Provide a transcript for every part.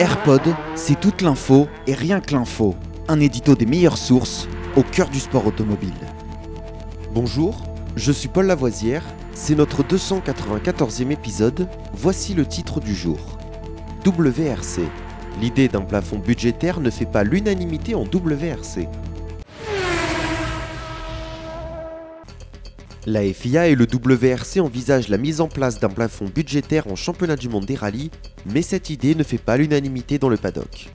AirPod, c'est toute l'info et rien que l'info. Un édito des meilleures sources au cœur du sport automobile. Bonjour, je suis Paul Lavoisière, c'est notre 294e épisode, voici le titre du jour. WRC. L'idée d'un plafond budgétaire ne fait pas l'unanimité en WRC. La FIA et le WRC envisagent la mise en place d'un plafond budgétaire en championnat du monde des rallyes, mais cette idée ne fait pas l'unanimité dans le paddock.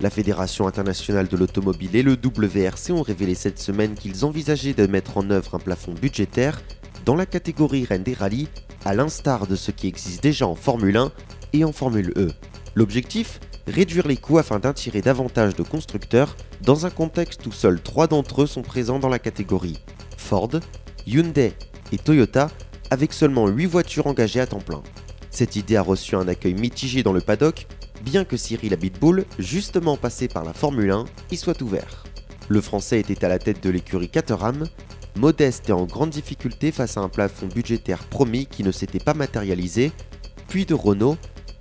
La Fédération internationale de l'automobile et le WRC ont révélé cette semaine qu'ils envisageaient de mettre en œuvre un plafond budgétaire dans la catégorie reine des rallyes, à l'instar de ce qui existe déjà en Formule 1 et en Formule E. L'objectif Réduire les coûts afin d'attirer davantage de constructeurs dans un contexte où seuls trois d'entre eux sont présents dans la catégorie Ford, Hyundai et Toyota avec seulement 8 voitures engagées à temps plein. Cette idée a reçu un accueil mitigé dans le paddock, bien que Cyril Abitboul, justement passé par la Formule 1, y soit ouvert. Le Français était à la tête de l'écurie Caterham, modeste et en grande difficulté face à un plafond budgétaire promis qui ne s'était pas matérialisé, puis de Renault,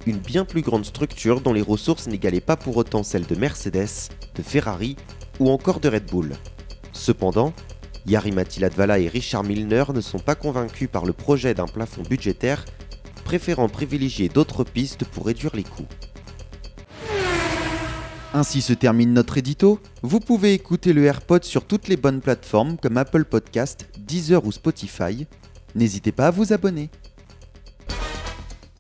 une bien plus grande structure dont les ressources n'égalaient pas pour autant celles de Mercedes, de Ferrari ou encore de Red Bull. Cependant, Yari et Richard Milner ne sont pas convaincus par le projet d'un plafond budgétaire, préférant privilégier d'autres pistes pour réduire les coûts. Ainsi se termine notre édito. Vous pouvez écouter le AirPod sur toutes les bonnes plateformes comme Apple Podcast, Deezer ou Spotify. N'hésitez pas à vous abonner.